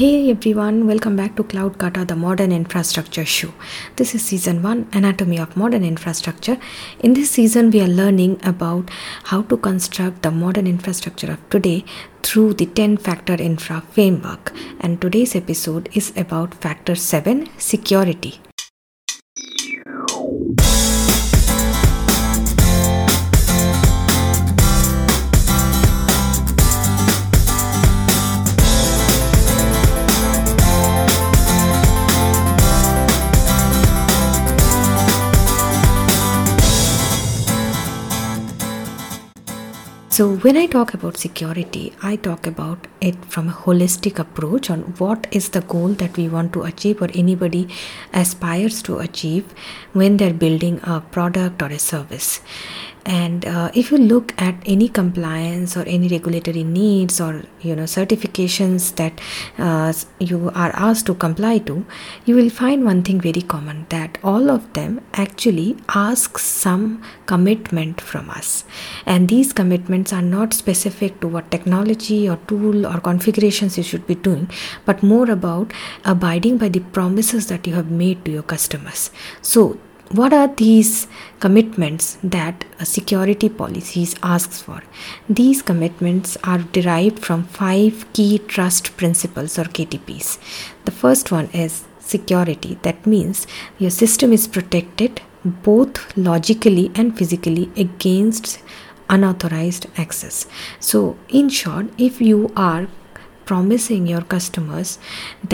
Hey everyone, welcome back to Cloud Kata, the modern infrastructure show. This is season 1 Anatomy of Modern Infrastructure. In this season, we are learning about how to construct the modern infrastructure of today through the 10 factor infra framework. And today's episode is about factor 7 security. So, when I talk about security, I talk about it from a holistic approach on what is the goal that we want to achieve or anybody aspires to achieve when they're building a product or a service and uh, if you look at any compliance or any regulatory needs or you know certifications that uh, you are asked to comply to you will find one thing very common that all of them actually ask some commitment from us. And these commitments are not specific to what technology or tool or configurations you should be doing but more about abiding by the promises that you have made to your customers. So what are these commitments that a security policies asks for? These commitments are derived from five key trust principles or ktps the first one is security. That means your system is protected both logically and physically against unauthorized access. So in short if you are promising your customers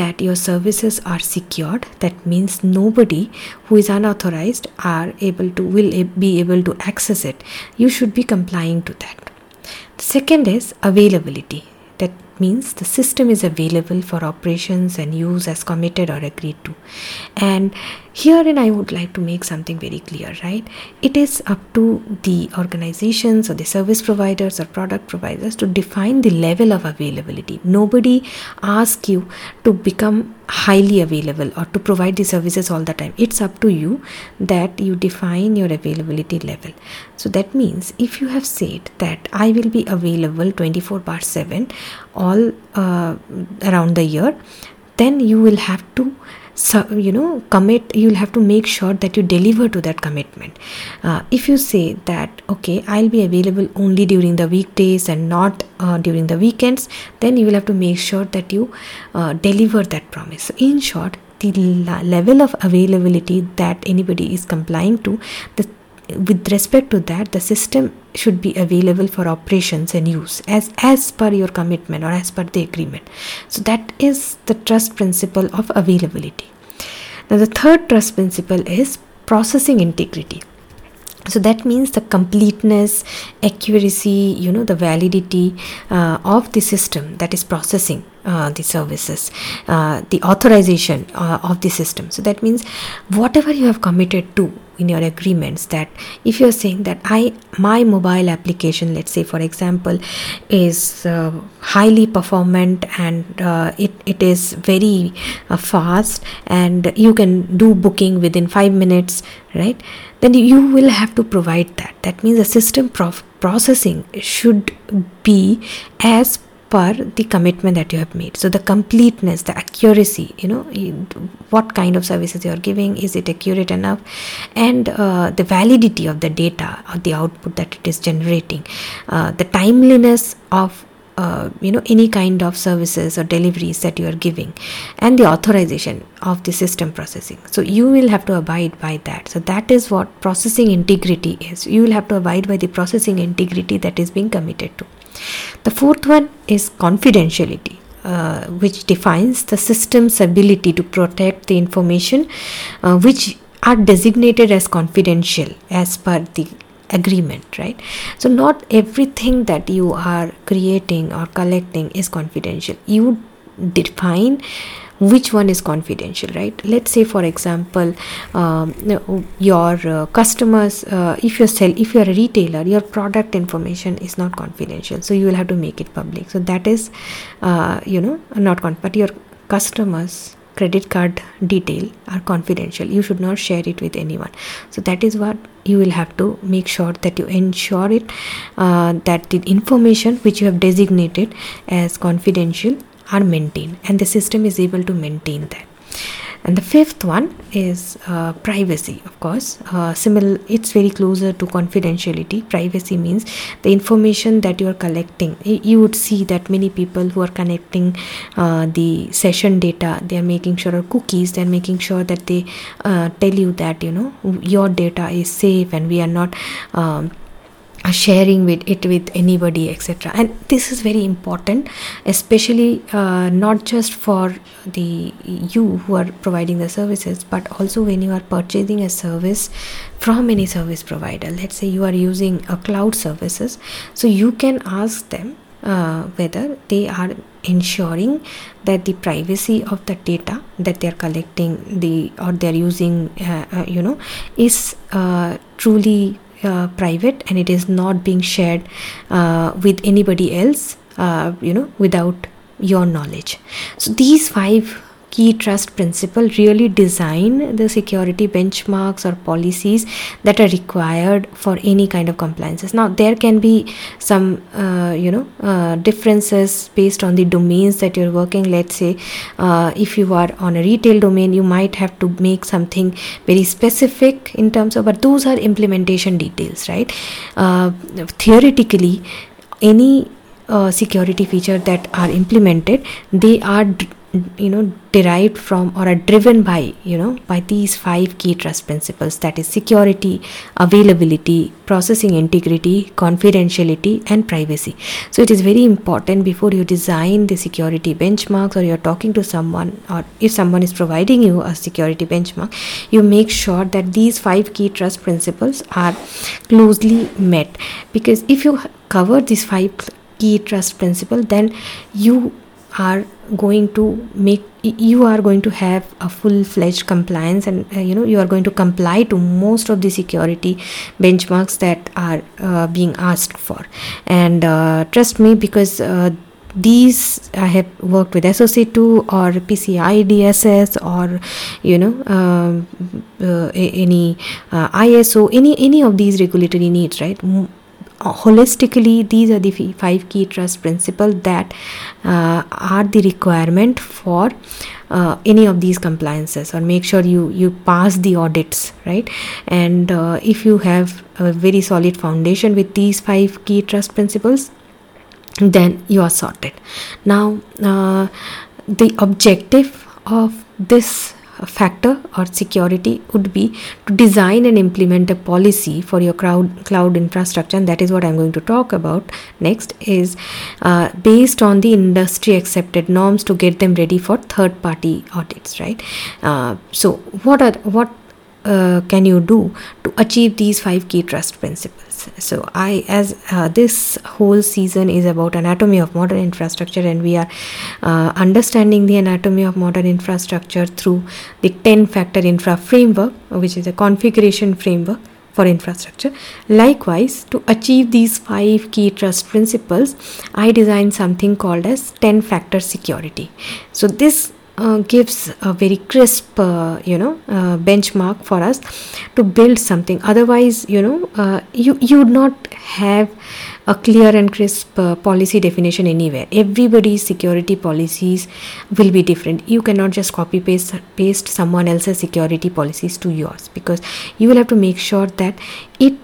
that your services are secured. That means nobody who is unauthorized are able to will be able to access it. You should be complying to that. The second is availability means the system is available for operations and use as committed or agreed to. And herein i would like to make something very clear right? It is up to the organizations or the service providers or product providers to define the level of availability. Nobody asks you to become highly available or to provide the services all the time. It's up to you that you define your availability level. So that means if you have said that i will be available 24 bar 7 all uh, around the year then you will have to so, you know commit you'll have to make sure that you deliver to that commitment. Uh, if you say that okay i'll be available only during the weekdays and not uh, during the weekends then you will have to make sure that you uh, deliver that promise. So in short the level of availability that anybody is complying to the with respect to that the system should be available for operations and use as as per your commitment or as per the agreement. So that is the trust principle of availability. Now the third trust principle is processing integrity. So that means the completeness accuracy you know the validity uh, of the system that is processing uh, the services uh, the authorization uh, of the system. So that means whatever you have committed to in your agreements that if you're saying that i my mobile application let's say for example is uh, highly performant and uh, it, it is very uh, fast and you can do booking within 5 minutes right? Then you will have to provide that. That means the system prof- processing should be as per the commitment that you have made. So the completeness the accuracy you know what kind of services you are giving is it accurate enough? And uh, the validity of the data or the output that it is generating uh, the timeliness of uh, you know any kind of services or deliveries that you are giving and the authorization of the system processing. So you will have to abide by that. So that is what processing integrity is. You will have to abide by the processing integrity that is being committed to the fourth one is confidentiality. Uh, which defines the system's ability to protect the information uh, which are designated as confidential as per the agreement right so not everything that you are creating or collecting is confidential you define which one is confidential right? Let's say for example um, your uh, customers uh, if you sell if you're a retailer your product information is not confidential so you will have to make it public. So that is uh, you know not con- but your customers credit card detail are confidential. You should not share it with anyone. So that is what you will have to make sure that you ensure it uh, that the information which you have designated as confidential are maintained and the system is able to maintain that. And the fifth one is uh, privacy of course. Uh, similar it's very closer to confidentiality. Privacy means the information that you are collecting. You would see that many people who are connecting uh, the session data they are making sure cookies they're making sure that they uh, tell you that you know your data is safe and we are not um, sharing with it with anybody etc and this is very important especially uh, not just for the you who are providing the services but also when you are purchasing a service from any service provider. Let's say you are using a cloud services so you can ask them uh, whether they are ensuring that the privacy of the data that they are collecting the or they are using uh, uh you know is uh, truly uh, private and it is not being shared uh, with anybody else uh, you know without your knowledge. So these five key trust principle really design the security benchmarks or policies that are required for any kind of compliances. Now there can be some uh, you know uh, differences based on the domains that you're working. Let's say uh, if you are on a retail domain you might have to make something very specific in terms of but those are implementation details right? Uh, theoretically any uh, security feature that are implemented they are you know derived from or are driven by you know by these five key trust principles. That is security availability processing integrity confidentiality and privacy. So it is very important before you design the security benchmarks or you're talking to someone or if someone is providing you a security benchmark you make sure that these five key trust principles are closely met. Because if you cover these five key trust principle then you are going to make you are going to have a full fledged compliance and uh, you know you are going to comply to most of the security benchmarks that are uh, being asked for. And uh, trust me because uh, these I have worked with SOC2 or PCI DSS or you know um, uh, any uh, ISO any any of these regulatory needs right holistically these are the five key trust principles that uh, are the requirement for uh, any of these compliances or make sure you you pass the audits right? And uh, if you have a very solid foundation with these five key trust principles then you are sorted. Now uh, the objective of this factor or security would be to design and implement a policy for your cloud cloud infrastructure and that is what i'm going to talk about next is uh, based on the industry accepted norms to get them ready for third party audits right? Uh, so what are what uh, can you do to achieve these five key trust principles so i as uh, this whole season is about anatomy of modern infrastructure and we are uh, understanding the anatomy of modern infrastructure through the 10 factor infra framework which is a configuration framework for infrastructure. Likewise, to achieve these five key trust principles, I designed something called as 10 factor security. So, this uh, gives a very crisp uh, you know uh, benchmark for us to build something. Otherwise you know uh, you you would not have a clear and crisp uh, policy definition anywhere. Everybody's security policies will be different. You cannot just copy paste paste someone else's security policies to yours because you will have to make sure that it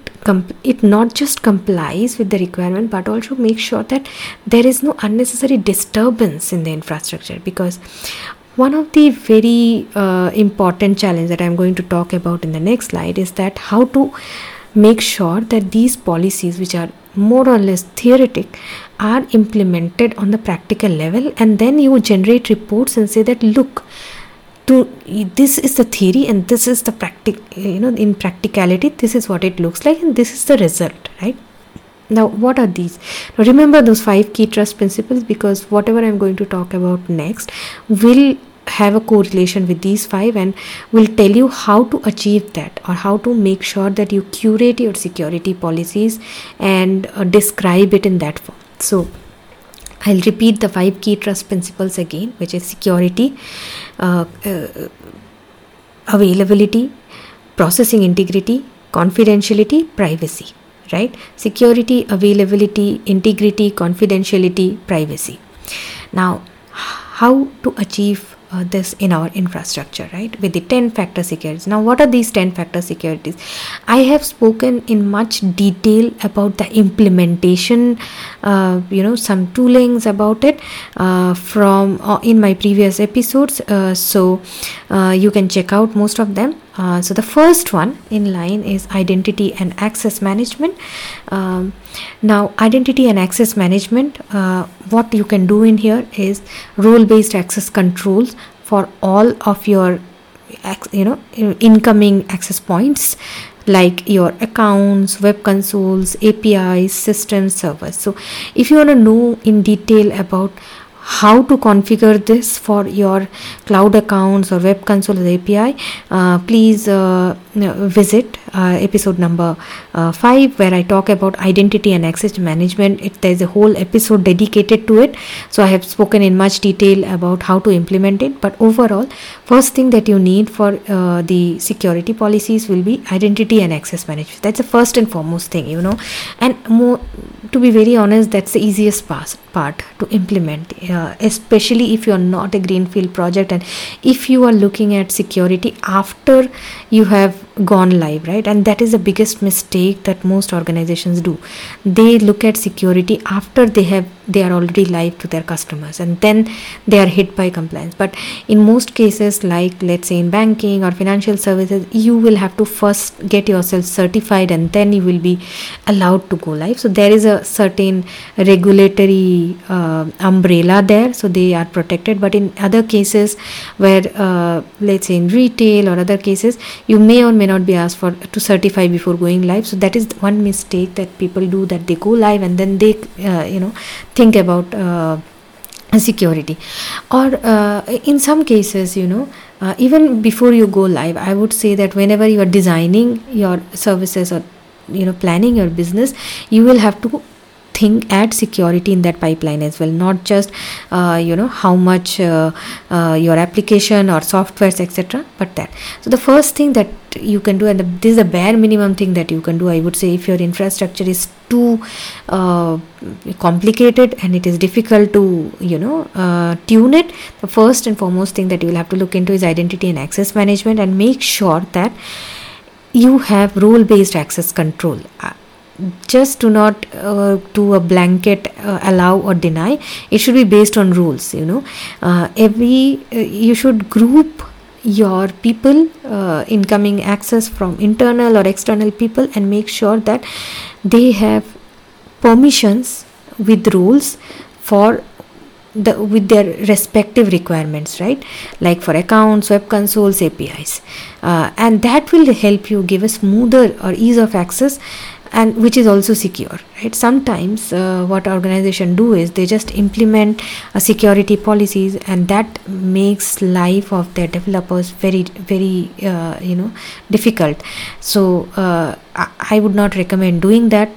it not just complies with the requirement but also make sure that there is no unnecessary disturbance in the infrastructure because one of the very uh, important challenge that i'm going to talk about in the next slide is that how to make sure that these policies which are more or less theoretic are implemented on the practical level and then you generate reports and say that look to this is the theory and this is the practic you know in practicality this is what it looks like and this is the result right now what are these? Now remember those five key trust principles because whatever i'm going to talk about next will have a correlation with these five and will tell you how to achieve that or how to make sure that you curate your security policies and uh, describe it in that form. So I'll repeat the five key trust principles again, which is security, uh, uh, availability, processing integrity, confidentiality, privacy right? Security availability integrity confidentiality privacy. Now how to achieve uh, this in our infrastructure right? With the 10 factor securities. Now what are these 10 factor securities? I have spoken in much detail about the implementation uh, you know some toolings about it uh, from uh, in my previous episodes uh, so uh, you can check out most of them so the first one in line is identity and access management. Um, now identity and access management what you can do in here is role based access controls for all of your you know incoming access points like your accounts web consoles apis systems servers. So if you want to know in detail about how to configure this for your cloud accounts or web console API, uh, please uh, visit uh, episode number uh, 5 where I talk about identity and access management. It, there's a whole episode dedicated to it. So I have spoken in much detail about how to implement it. But overall, first thing that you need for uh, the security policies will be identity and access management. That's the first and foremost thing, you know. And more, to be very honest, that's the easiest part, to implement especially if you are not a greenfield project and if you are looking at security after you have gone live right and that is the biggest mistake that most organizations do. They look at security after they have they are already live to their customers and then they are hit by compliance. But in most cases like let's say in banking or financial services you will have to first get yourself certified and then you will be allowed to go live. So there is a certain regulatory uh, umbrella there so they are protected. But in other cases where uh, let's say in retail or other cases you may or may not be asked for to certify before going live. So that is one mistake that people do that they go live and then they uh, you know think about uh, security. Or uh, in some cases you know uh, even before you go live i would say that whenever you are designing your services or you know planning your business you will have to think add security in that pipeline as well not just uh, you know how much uh, uh, your application or softwares etc but that. So the first thing that you can do and the, this is the bare minimum thing that you can do i would say if your infrastructure is too uh, complicated and it is difficult to you know uh, tune it the first and foremost thing that you will have to look into is identity and access management and make sure that you have role based access control. Uh, just do not uh, do a blanket uh, allow or deny. It should be based on rules you know. Uh, every uh, you should group your people uh, incoming access from internal or external people and make sure that they have permissions with rules for the with their respective requirements right? Like for accounts web consoles apis uh, and that will help you give a smoother or ease of access and which is also secure right? Sometimes uh, what organization do is they just implement a security policies and that makes life of their developers very very uh, you know difficult. So uh, I, would not recommend doing that.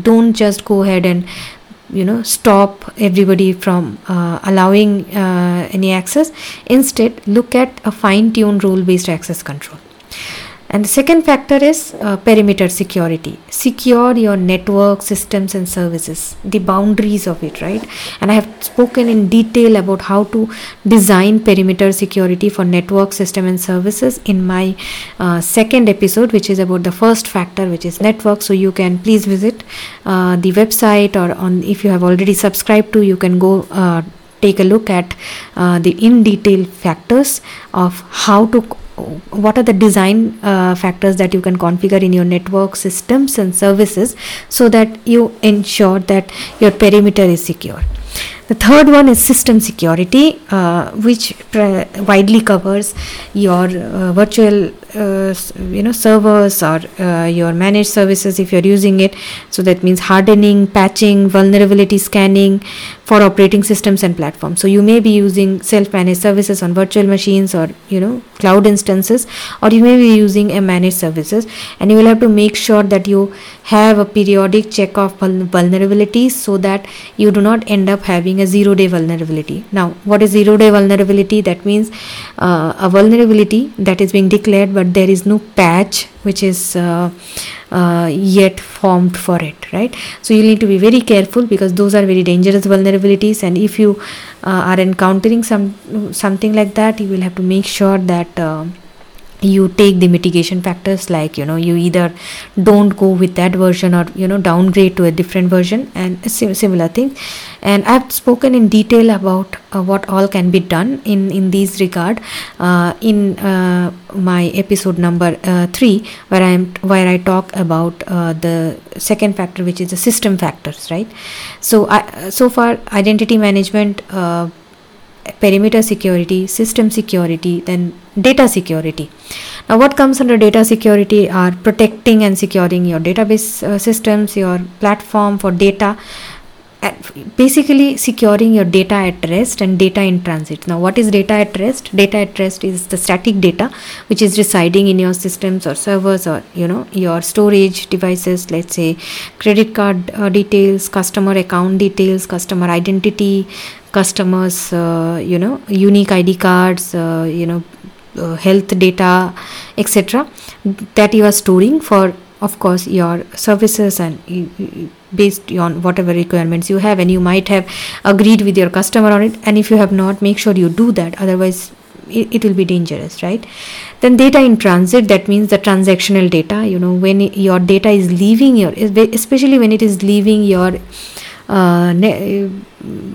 Don't just go ahead and you know stop everybody from uh, allowing uh, any access. Instead look at a fine tuned rule based access control and the second factor is uh, perimeter security. Secure your network, systems, and services, the boundaries of it, right? And I have spoken in detail about how to design perimeter security for network, system, and services in my uh, second episode, which is about the first factor, which is network. So you can please visit uh, the website or on if you have already subscribed to, you can go uh, take a look at uh, the in detail factors of how to what are the design uh, factors that you can configure in your network systems and services so that you ensure that your perimeter is secure. The third one is system security uh, which widely covers your uh, virtual uh, you know servers or uh, your managed services if you're using it. So that means hardening patching vulnerability scanning for operating systems and platforms. So you may be using self-managed services on virtual machines or you know cloud instances or you may be using a managed services and you will have to make sure that you have a periodic check of vulnerabilities so that you do not end up having a zero day vulnerability. Now what is zero day vulnerability? That means uh, a vulnerability that is being declared but there is no patch which is uh, uh, yet formed for it right? So you need to be very careful because those are very dangerous vulnerabilities and if you uh, are encountering some something like that you will have to make sure that uh, you take the mitigation factors like you know you either don't go with that version or you know downgrade to a different version and similar thing. And i've spoken in detail about uh, what all can be done in in these regard. Uh, in uh, my episode number uh, 3 where i am where i talk about uh, the second factor which is the system factors right? So I, so far identity management uh, perimeter security, system security, then data security. Now, what comes under data security are protecting and securing your database uh, systems, your platform for data, basically securing your data at rest and data in transit. Now, what is data at rest? Data at rest is the static data which is residing in your systems or servers or you know your storage devices. Let's say credit card uh, details, customer account details, customer identity, customers uh, you know unique id cards uh, you know uh, health data etc that you are storing for of course your services and based on whatever requirements you have and you might have agreed with your customer on it and if you have not make sure you do that otherwise it, it will be dangerous right? Then data in transit that means the transactional data you know when your data is leaving your especially when it is leaving your uh,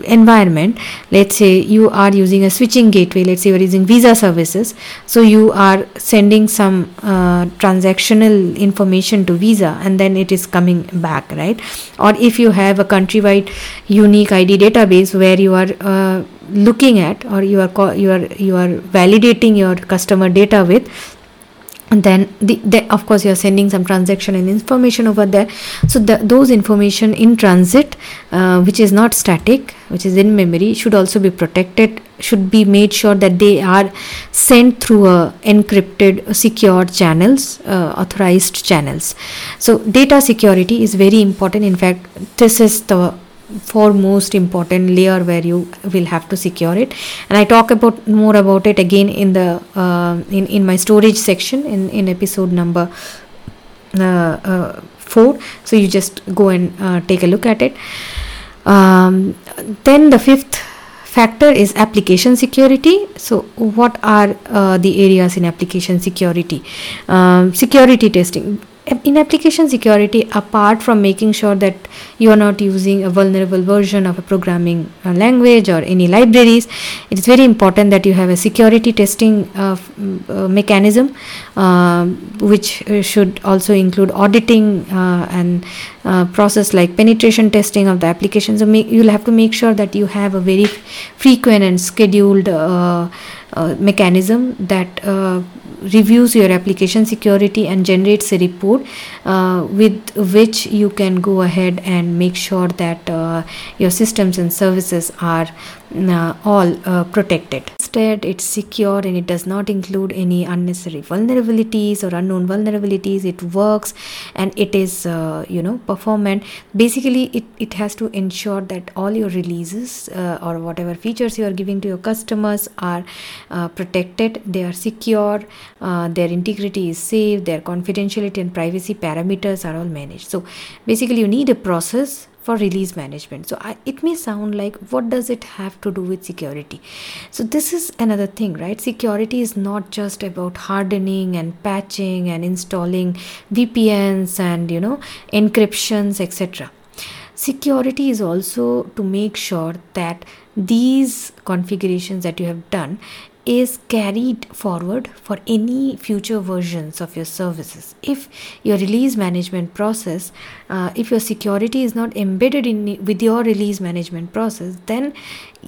environment. Let's say you are using a switching gateway let's say you are using visa services so you are sending some uh, transactional information to visa and then it is coming back right? Or if you have a countrywide unique id database where you are uh, looking at or you are you are you are validating your customer data with and then the, the, of course you are sending some transaction and information over there. So the, those information in transit uh, which is not static which is in memory should also be protected should be made sure that they are sent through a encrypted secure channels uh, authorized channels. So data security is very important. In fact this is the foremost important layer where you will have to secure it. And i talk about more about it again in the uh, in in my storage section in in episode number uh, uh, 4 so you just go and uh, take a look at it. Um, then the fifth factor is application security. So what are uh, the areas in application security? Um, security testing in application security apart from making sure that you are not using a vulnerable version of a programming uh, language or any libraries it is very important that you have a security testing uh, uh, mechanism uh, which uh, should also include auditing and process like penetration testing of the application. So you'll have to make sure that you have a very frequent and scheduled mechanism that reviews your application security and generates a report uh, with which you can go ahead and make sure that uh, your systems and services are uh, all uh, protected. Instead, it's secure and it does not include any unnecessary vulnerabilities or unknown vulnerabilities. It works and it is, uh, you know, performant. Basically, it, it has to ensure that all your releases or whatever features you are giving to your customers are protected, they are secure, their integrity is safe, their confidentiality and privacy parameters are all managed. So, basically, you need a process for release management. So I, it may sound like what does it have to do with security? So this is another thing right? Security is not just about hardening and patching and installing vpns and you know encryptions etc security is also to make sure that these configurations that you have done is carried forward for any future versions of your services. If your release management process, uh, if your security is not embedded in with your release management process, then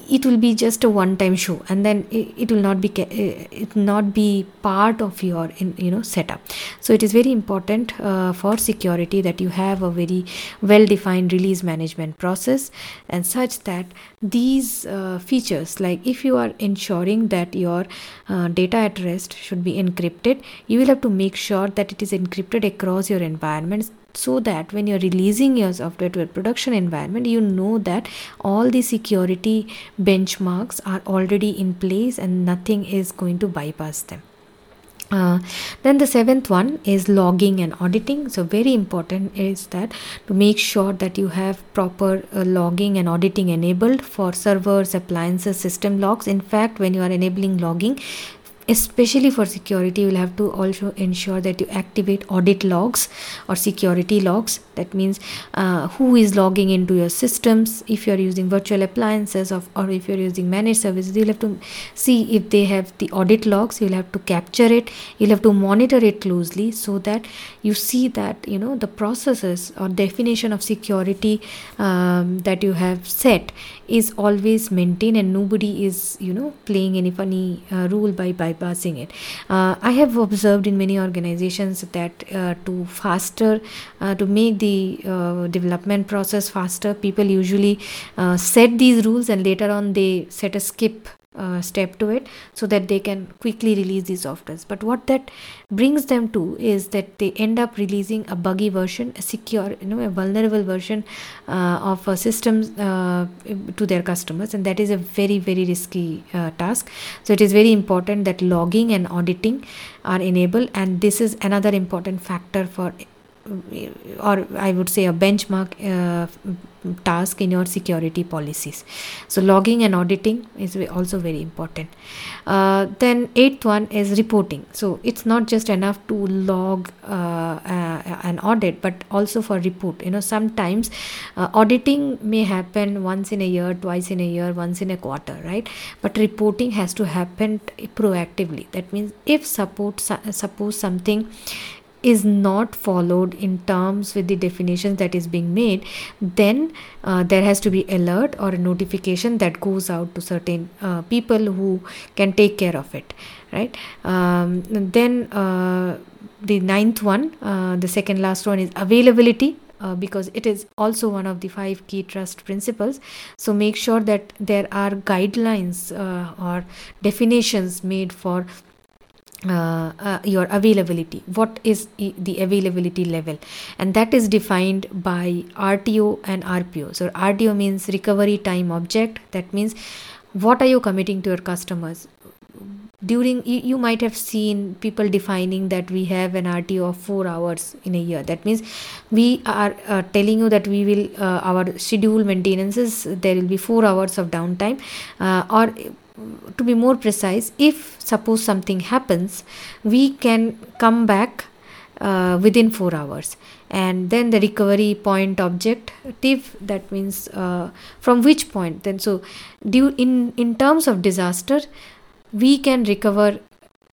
it will be just a one time show and then it, it will not be it not be part of your you know setup. So it is very important uh, for security that you have a very well defined release management process and such that these uh, features like if you are ensuring that your uh, data at rest should be encrypted you will have to make sure that it is encrypted across your environments so that when you're releasing your software to a production environment you know that all the security benchmarks are already in place and nothing is going to bypass them. Uh, then the seventh one is logging and auditing. So very important is that to make sure that you have proper uh, logging and auditing enabled for servers appliances system logs. In fact when you are enabling logging especially for security you will have to also ensure that you activate audit logs or security logs. That means uh, who is logging into your systems. If you are using virtual appliances of, or if you are using managed services you'll have to see if they have the audit logs. You'll have to capture it. You'll have to monitor it closely so that you see that you know the processes or definition of security um, that you have set is always maintained and nobody is you know playing any funny uh, rule by bypassing it. Uh, i have observed in many organizations that uh, to faster uh, to make the uh, development process faster people usually uh, set these rules and later on they set a skip uh, step to it so that they can quickly release these softwares. But what that brings them to is that they end up releasing a buggy version a secure you know a vulnerable version uh, of a system uh, to their customers. And that is a very very risky uh, task. So it is very important that logging and auditing are enabled. And this is another important factor for or I would say a benchmark uh, task in your security policies. So logging and auditing is also very important. Uh, then eighth one is reporting. So it's not just enough to log uh, an audit, but also for report. You know sometimes uh, auditing may happen once in a year, twice in a year, once in a quarter, right? But reporting has to happen proactively. That means if support suppose something is not followed in terms with the definitions that is being made then uh, there has to be alert or a notification that goes out to certain uh, people who can take care of it right? Um, then uh, the ninth one uh, the second last one is availability uh, because it is also one of the five key trust principles. So make sure that there are guidelines uh, or definitions made for uh, uh, your availability. What is the availability level? And that is defined by rto and rpo so rto means recovery time object. That means what are you committing to your customers? During you, you might have seen people defining that we have an rto of 4 hours in a year. That means we are uh, telling you that we will uh, our schedule maintenances there will be 4 hours of downtime uh, or to be more precise if suppose something happens we can come back uh, within 4 hours. And then the recovery point objective that means uh, from which point? Then so due in in terms of disaster we can recover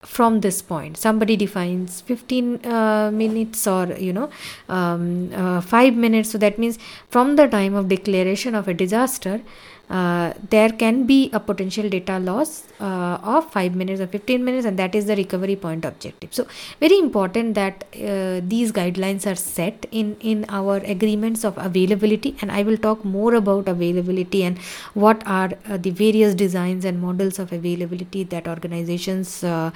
from this point. Somebody defines 15 uh, minutes or you know um, uh, 5 minutes. So that means from the time of declaration of a disaster uh, there can be a potential data loss uh, of 5 minutes or 15 minutes and that is the recovery point objective. So very important that uh, these guidelines are set in in our agreements of availability and i will talk more about availability and what are uh, the various designs and models of availability that organizations uh,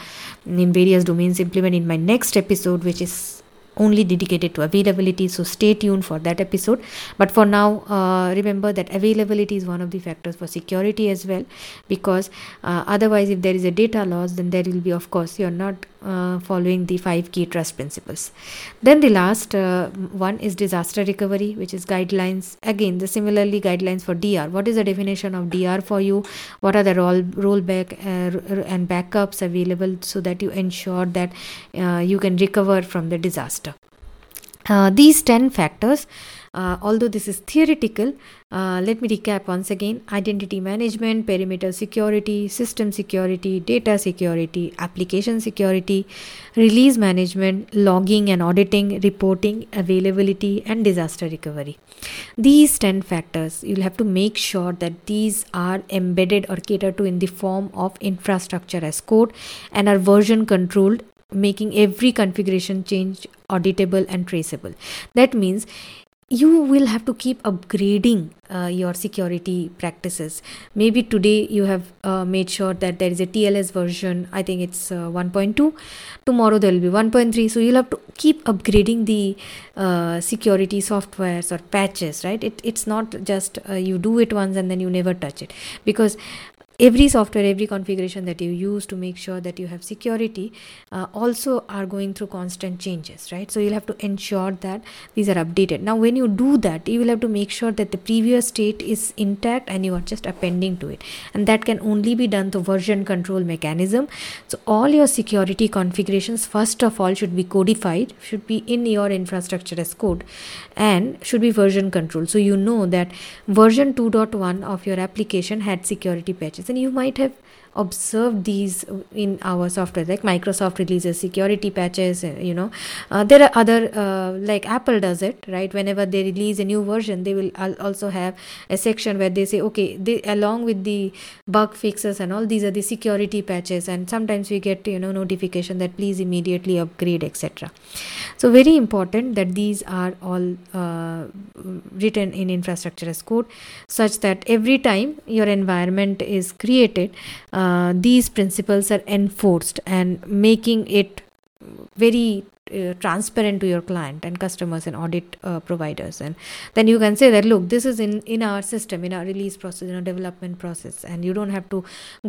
in various domains implement in my next episode which is only dedicated to availability so stay tuned for that episode. But for now uh, remember that availability is one of the factors for security as well because uh, otherwise if there is a data loss then there will be of course you're not uh, following the five key trust principles. Then the last uh, one is disaster recovery which is guidelines. Again the similarly guidelines for dr what is the definition of dr for you? What are the roll rollback uh, and backups available so that you ensure that uh, you can recover from the disaster? Uh, these 10 factors uh, although this is theoretical, uh, let me recap once again identity management, perimeter security, system security, data security, application security, release management, logging and auditing, reporting, availability, and disaster recovery. These 10 factors, you'll have to make sure that these are embedded or catered to in the form of infrastructure as code and are version controlled making every configuration change auditable and traceable that means you will have to keep upgrading uh, your security practices. Maybe today you have uh, made sure that there is a tls version i think it's uh, 1.2 tomorrow there will be 1.3 so you'll have to keep upgrading the uh, security softwares or patches right? It, it's not just uh, you do it once and then you never touch it. Because every software every configuration that you use to make sure that you have security uh, also are going through constant changes right? So you'll have to ensure that these are updated. Now when you do that you will have to make sure that the previous state is intact and you are just appending to it. And that can only be done through version control mechanism. So all your security configurations first of all should be codified should be in your infrastructure as code and should be version control so you know that version 2.1 of your application had security patches and you might have observed these in our software like microsoft releases security patches uh, you know. Uh, there are other uh, like apple does it right? Whenever they release a new version they will also have a section where they say okay they along with the bug fixes and all these are the security patches. And sometimes we get you know notification that please immediately upgrade etc so very important that these are all uh, written in infrastructure as code such that every time your environment is created uh, uh, these principles are enforced and making it very uh, transparent to your client and customers and audit uh, providers. And then you can say that look this is in in our system in our release process in our development process and you don't have to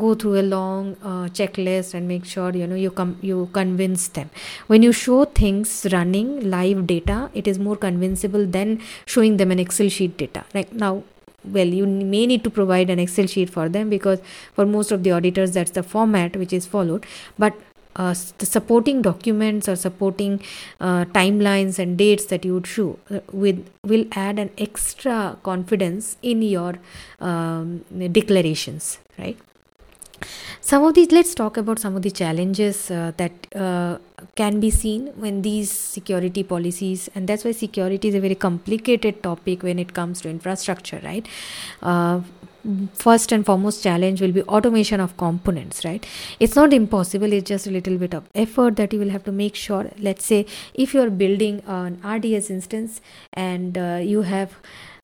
go through a long uh, checklist and make sure you know you come you convince them. When you show things running live data it is more convincible than showing them an excel sheet data. Like now well you may need to provide an excel sheet for them because for most of the auditors that's the format which is followed. But uh, the supporting documents or supporting uh, timelines and dates that you would show uh, with will add an extra confidence in your um, declarations right? Some of these let's talk about some of the challenges uh, that uh, can be seen when these security policies and that's why security is a very complicated topic when it comes to infrastructure right? Uh, first and foremost challenge will be automation of components right? It's not impossible it's just a little bit of effort that you will have to make sure. Let's say if you're building an rds instance and uh, you have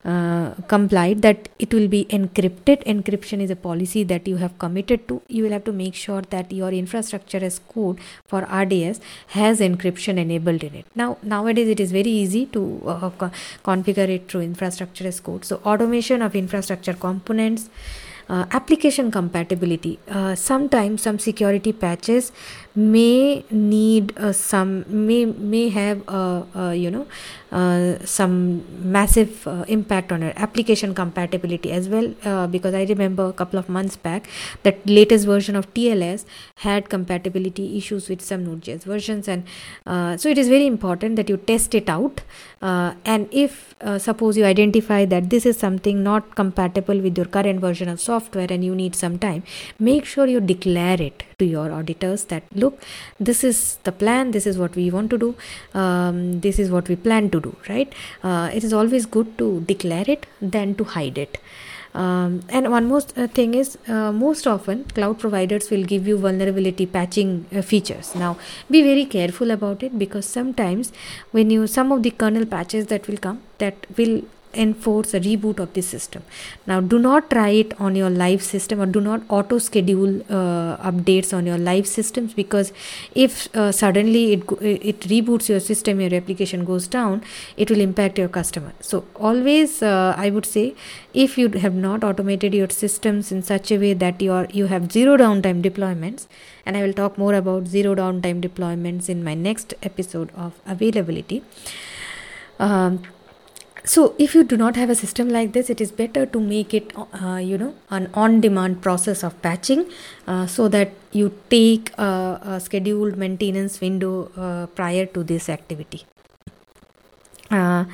uh, complied that it will be encrypted. Encryption is a policy that you have committed to. You will have to make sure that your infrastructure as code for rds has encryption enabled in it. Now nowadays it is very easy to uh, co- configure it through infrastructure as code. So automation of infrastructure components uh, application compatibility uh, sometimes some security patches may need uh, some may may have uh, uh, you know uh, some massive uh, impact on your application compatibility as well. Uh, because i remember a couple of months back that latest version of tls had compatibility issues with some node.js versions. And so it is very important that you test it out. And if suppose you identify that this is something not compatible with your current version of software and you need some time make sure you declare it to your auditors that look this is the plan this is what we want to do um, this is what we plan to do right? Uh, it is always good to declare it than to hide it. Um, and one most uh, thing is uh, most often cloud providers will give you vulnerability patching uh, features. Now be very careful about it because sometimes when you some of the kernel patches that will come that will enforce a reboot of the system. Now do not try it on your live system or do not auto schedule uh, updates on your live systems because if uh, suddenly it it reboots your system your application goes down it will impact your customer. So always uh, i would say if you have not automated your systems in such a way that you are you have zero downtime deployments and i will talk more about zero downtime deployments in my next episode of availability. Um, so if you do not have a system like this it is better to make it uh, you know an on demand process of patching uh, so that you take a, a scheduled maintenance window uh, prior to this activity. Uh,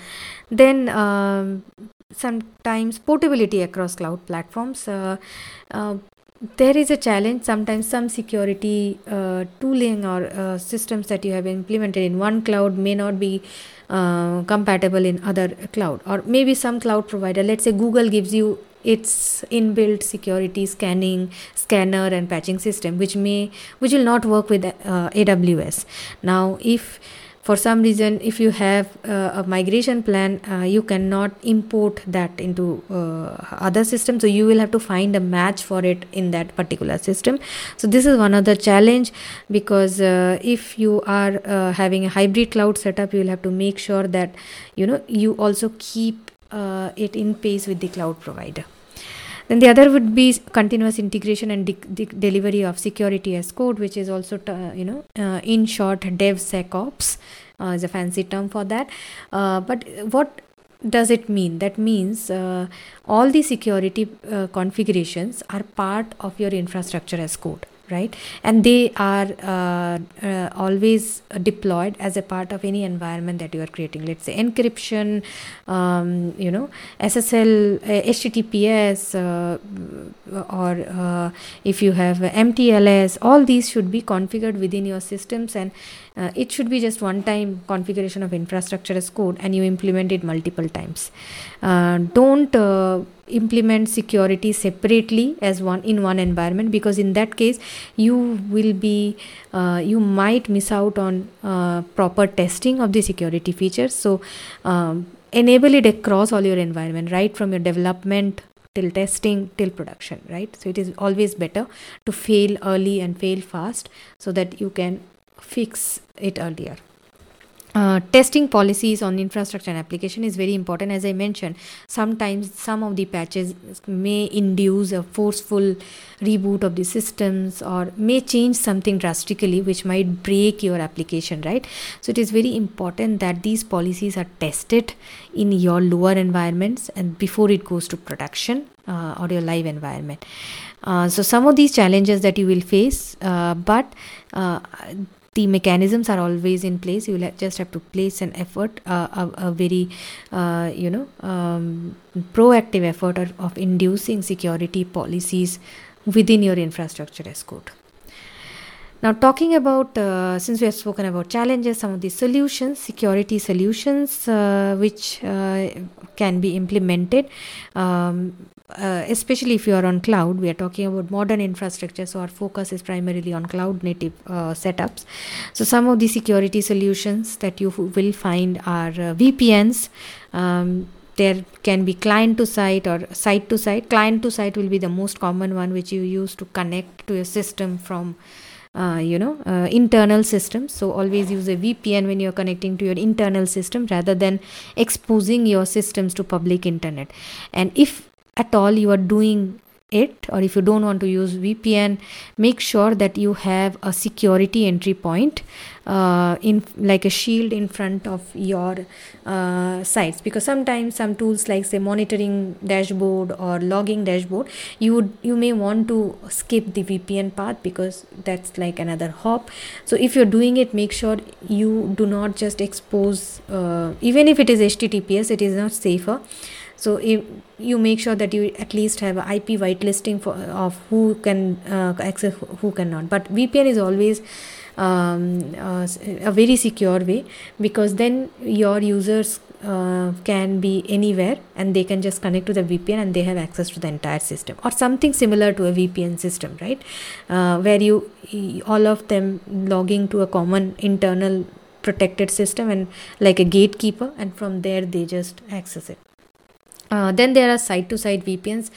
then um, sometimes portability across cloud platforms uh, uh, there is a challenge. Sometimes some security tooling or uh, systems that you have implemented in one cloud may not be uh, compatible in other cloud. Or maybe some cloud provider let's say google gives you its inbuilt security scanning scanner and patching system which may which will not work with uh, aws now if for some reason if you have uh, a migration plan uh, you cannot import that into uh, other system. So you will have to find a match for it in that particular system. So this is one other challenge because uh, if you are uh, having a hybrid cloud setup you will have to make sure that you know you also keep it in pace with the cloud provider then the other would be continuous integration and de- de- delivery of security as code which is also t- uh, you know uh, in short devsecops uh, is a fancy term for that. Uh, but what does it mean? That means uh, all the security uh, configurations are part of your infrastructure as code right? And they are uh, uh, always deployed as a part of any environment that you are creating. Let's say encryption um, you know ssl uh, https uh, or uh, if you have mtls all these should be configured within your systems and uh, it should be just one time configuration of infrastructure as code and you implement it multiple times. Don't implement security separately as one in one environment because in that case you will be uh, you might miss out on uh, proper testing of the security features. So um, enable it across all your environment right from your development till testing till production right? So it is always better to fail early and fail fast so that you can fix it earlier. Uh, testing policies on infrastructure and application is very important. As i mentioned sometimes some of the patches may induce a forceful reboot of the systems or may change something drastically which might break your application right? So it is very important that these policies are tested in your lower environments and before it goes to production uh, or your live environment. Uh, so some of these challenges that you will face uh, but uh, the mechanisms are always in place you just have to place an effort uh, a, a, very uh, you know um, proactive effort of, of inducing security policies within your infrastructure as code. Now talking about uh, since we have spoken about challenges some of the solutions security solutions uh, which uh, can be implemented um, uh, especially if you are on cloud we are talking about modern infrastructure so our focus is primarily on cloud native uh, setups. So some of the security solutions that you will find are uh, vpns um, there can be client to site or site to site. Client to site will be the most common one which you use to connect to your system from uh, you know uh, internal systems so always use a vpn when you're connecting to your internal system rather than exposing your systems to public internet. And if at all you are doing it or if you don't want to use vpn make sure that you have a security entry point uh, in like a shield in front of your uh, sites. Because sometimes some tools like say monitoring dashboard or logging dashboard you would you may want to skip the vpn path because that's like another hop. So if you're doing it make sure you do not just expose uh, even if it is https it is not safer so if you make sure that you at least have ip whitelisting for of who can uh, access who cannot but vpn is always um, uh, a very secure way because then your users uh, can be anywhere and they can just connect to the VPN and they have access to the entire system or something similar to a VPN system, right? Uh, where you all of them logging to a common internal protected system and like a gatekeeper, and from there they just access it. Uh, then there are site to site VPNs.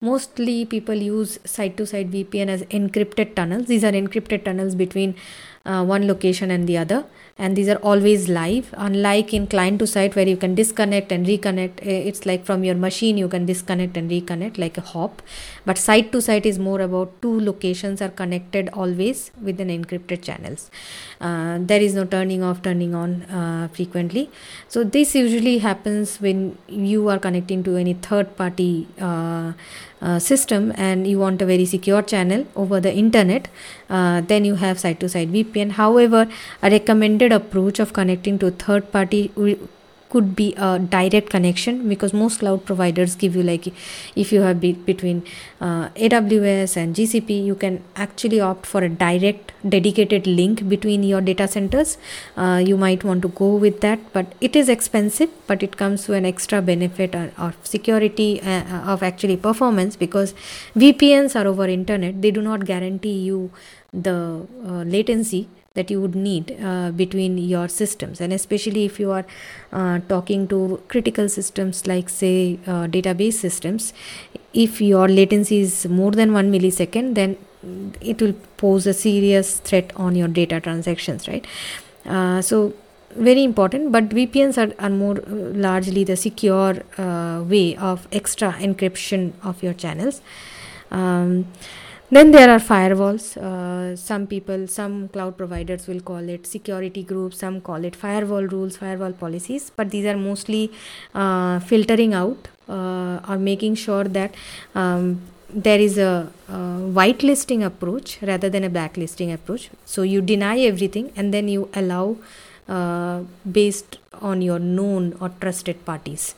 Mostly people use site to site VPN as encrypted tunnels. These are encrypted tunnels between uh, one location and the other. And these are always live. Unlike in client to site where you can disconnect and reconnect eh, it's like from your machine you can disconnect and reconnect like a hop. But site to site is more about two locations are connected always within encrypted channels. Uh, there is no turning off turning on uh, frequently. So this usually happens when you are connecting to any third party uh, system and you want a very secure channel over the internet uh, then you have site to site vpn however a recommended approach of connecting to third party could be a direct connection because most cloud providers give you like if you have be- between uh, aws and gcp you can actually opt for a direct dedicated link between your data centers. Uh, you might want to go with that but it is expensive but it comes to an extra benefit of security uh, of actually performance because vpns are over internet. They do not guarantee you the uh, latency that you would need uh, between your systems. And especially if you are uh, talking to critical systems like say uh, database systems if your latency is more than 1 millisecond then it will pose a serious threat on your data transactions right? Uh, so very important but vpns are, are more uh, largely the secure uh, way of extra encryption of your channels. Um, then there are firewalls. Uh, some people some cloud providers will call it security groups some call it firewall rules firewall policies. But these are mostly uh, filtering out uh, or making sure that um, there is a, a whitelisting approach rather than a blacklisting approach. So you deny everything and then you allow uh, based on your known or trusted parties.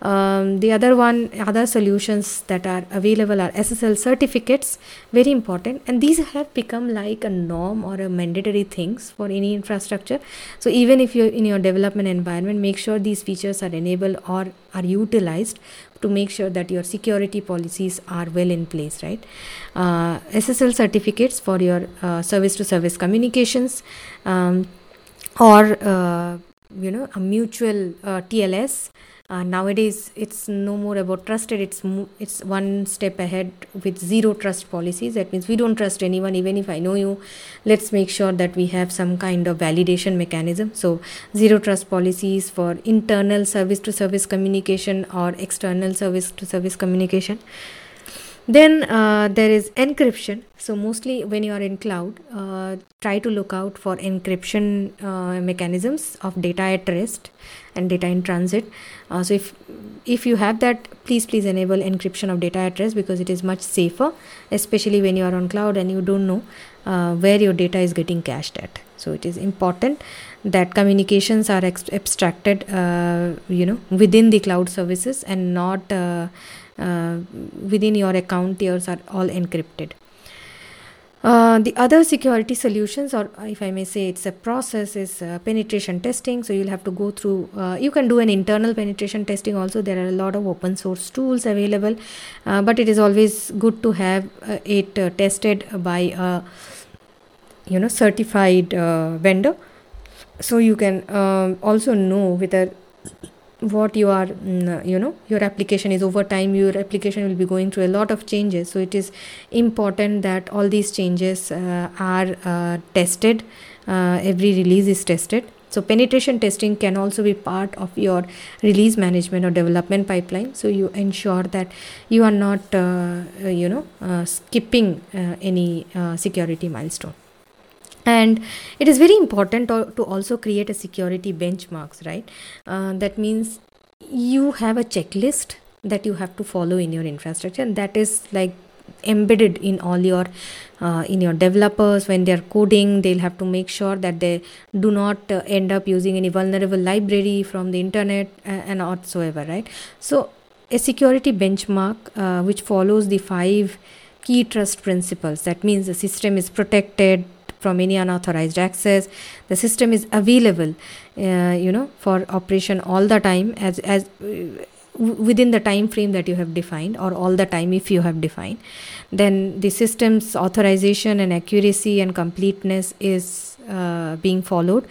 Um, the other one, other solutions that are available are SSL certificates, very important, and these have become like a norm or a mandatory things for any infrastructure. So even if you're in your development environment, make sure these features are enabled or are utilized to make sure that your security policies are well in place, right? Uh, SSL certificates for your service to service communications. Um, or uh, you know a mutual uh, TLS. Uh, nowadays, it's no more about trusted. It's mo- it's one step ahead with zero trust policies. That means we don't trust anyone, even if I know you. Let's make sure that we have some kind of validation mechanism. So zero trust policies for internal service to service communication or external service to service communication then uh, there is encryption. So mostly when you are in cloud uh, try to look out for encryption uh, mechanisms of data at rest and data in transit. Uh, so if if you have that please please enable encryption of data at rest because it is much safer especially when you are on cloud and you don't know uh, where your data is getting cached at. So it is important that communications are ex- abstracted uh, you know within the cloud services and not within your account tiers are all encrypted. Uh, the other security solutions or if i may say it's a process is uh, penetration testing. So you'll have to go through uh, you can do an internal penetration testing also. There are a lot of open source tools available uh, but it is always good to have uh, it tested by a you know certified vendor. So you can um, also know whether what you are mm, you know your application is. Over time your application will be going through a lot of changes. So it is important that all these changes uh, are uh, tested. Uh, every release is tested. So penetration testing can also be part of your release management or development pipeline. So you ensure that you are not uh, you know uh, skipping uh, any security milestone and it is very important to, also create a security benchmarks right? Uh, that means you have a checklist that you have to follow in your infrastructure. And that is like embedded in all your uh, in your developers. When they're coding they'll have to make sure that they do not uh, end up using any vulnerable library from the internet uh, and whatsoever right? So a security benchmark uh, which follows the five key trust principles. That means the system is protected from any unauthorized access. The system is available uh, you know for operation all the time as as uh, within the time frame that you have defined or all the time if you have defined. Then the system's authorization and accuracy and completeness is uh, being followed.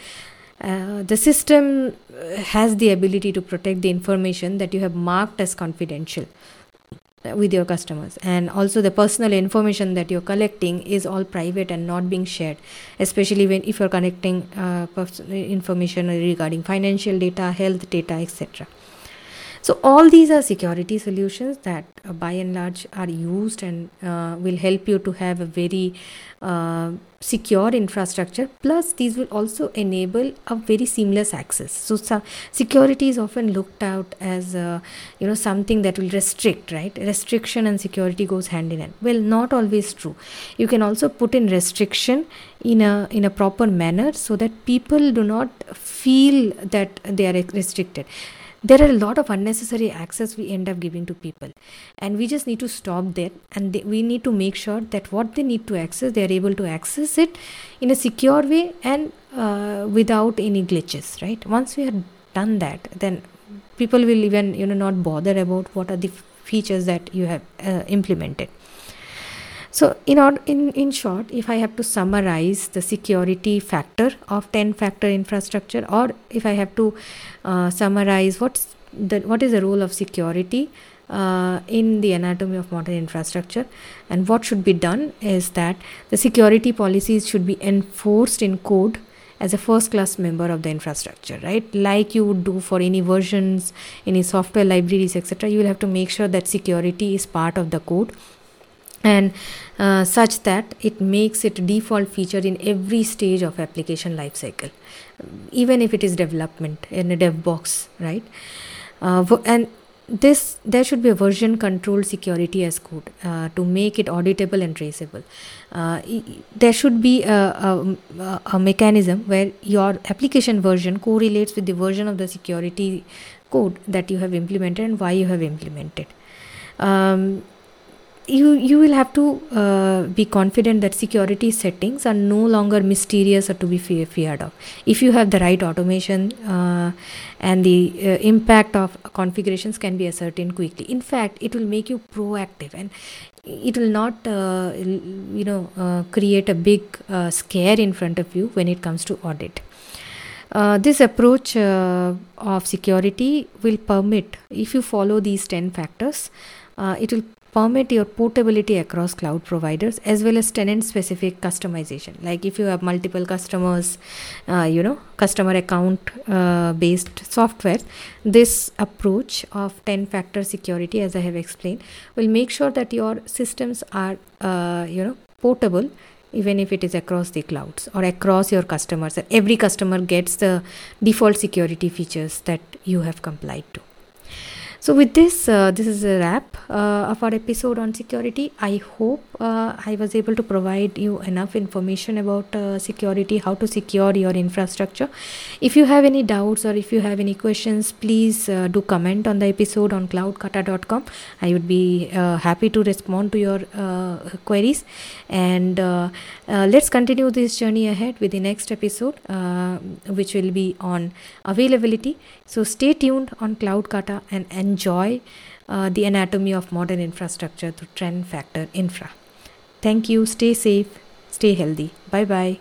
Uh, the system has the ability to protect the information that you have marked as confidential with your customers. And also the personal information that you're collecting is all private and not being shared especially when if you're connecting uh, information regarding financial data health data etc so all these are security solutions that uh, by and large are used and uh, will help you to have a very uh, secure infrastructure. Plus these will also enable a very seamless access. So, so security is often looked out as uh, you know something that will restrict right? Restriction and security goes hand in hand. Well not always true. You can also put in restriction in a in a proper manner so that people do not feel that they are restricted there are a lot of unnecessary access we end up giving to people. And we just need to stop there. And they, we need to make sure that what they need to access they are able to access it in a secure way and uh, without any glitches right? Once we have done that then people will even you know not bother about what are the features that you have uh, implemented so in, in, in short, if I have to summarize the security factor of 10 factor infrastructure or if I have to uh, summarize what's the, what is the role of security uh, in the anatomy of modern infrastructure and what should be done is that the security policies should be enforced in code as a first class member of the infrastructure right? Like you would do for any versions any software libraries etc you will have to make sure that security is part of the code and uh, such that it makes it default feature in every stage of application lifecycle even if it is development in a dev box right? Uh, and this there should be a version control security as code uh, to make it auditable and traceable. Uh, there should be a, a, a, mechanism where your application version correlates with the version of the security code that you have implemented and why you have implemented. Um, you you will have to uh, be confident that security settings are no longer mysterious or to be fear, feared of. If you have the right automation uh, and the uh, impact of configurations can be ascertained quickly. In fact it will make you proactive and it will not uh, you know uh, create a big uh, scare in front of you when it comes to audit. Uh, this approach uh, of security will permit if you follow these 10 factors uh, it will permit your portability across cloud providers as well as tenant specific customization. Like if you have multiple customers uh, you know customer account uh, based software this approach of 10 factor security as i have explained will make sure that your systems are uh, you know portable even if it is across the clouds or across your customers. Every customer gets the default security features that you have complied to so, with this, uh, this is a wrap uh, of our episode on security. I hope uh, I was able to provide you enough information about uh, security, how to secure your infrastructure. If you have any doubts or if you have any questions, please uh, do comment on the episode on cloudkata.com. I would be uh, happy to respond to your queries. And let's continue this journey ahead with the next episode, which will be on availability. So, stay tuned on Cloudkata and, and enjoy uh, the anatomy of modern infrastructure through Ten Factor Infra. Thank you. Stay safe. Stay healthy. Bye bye.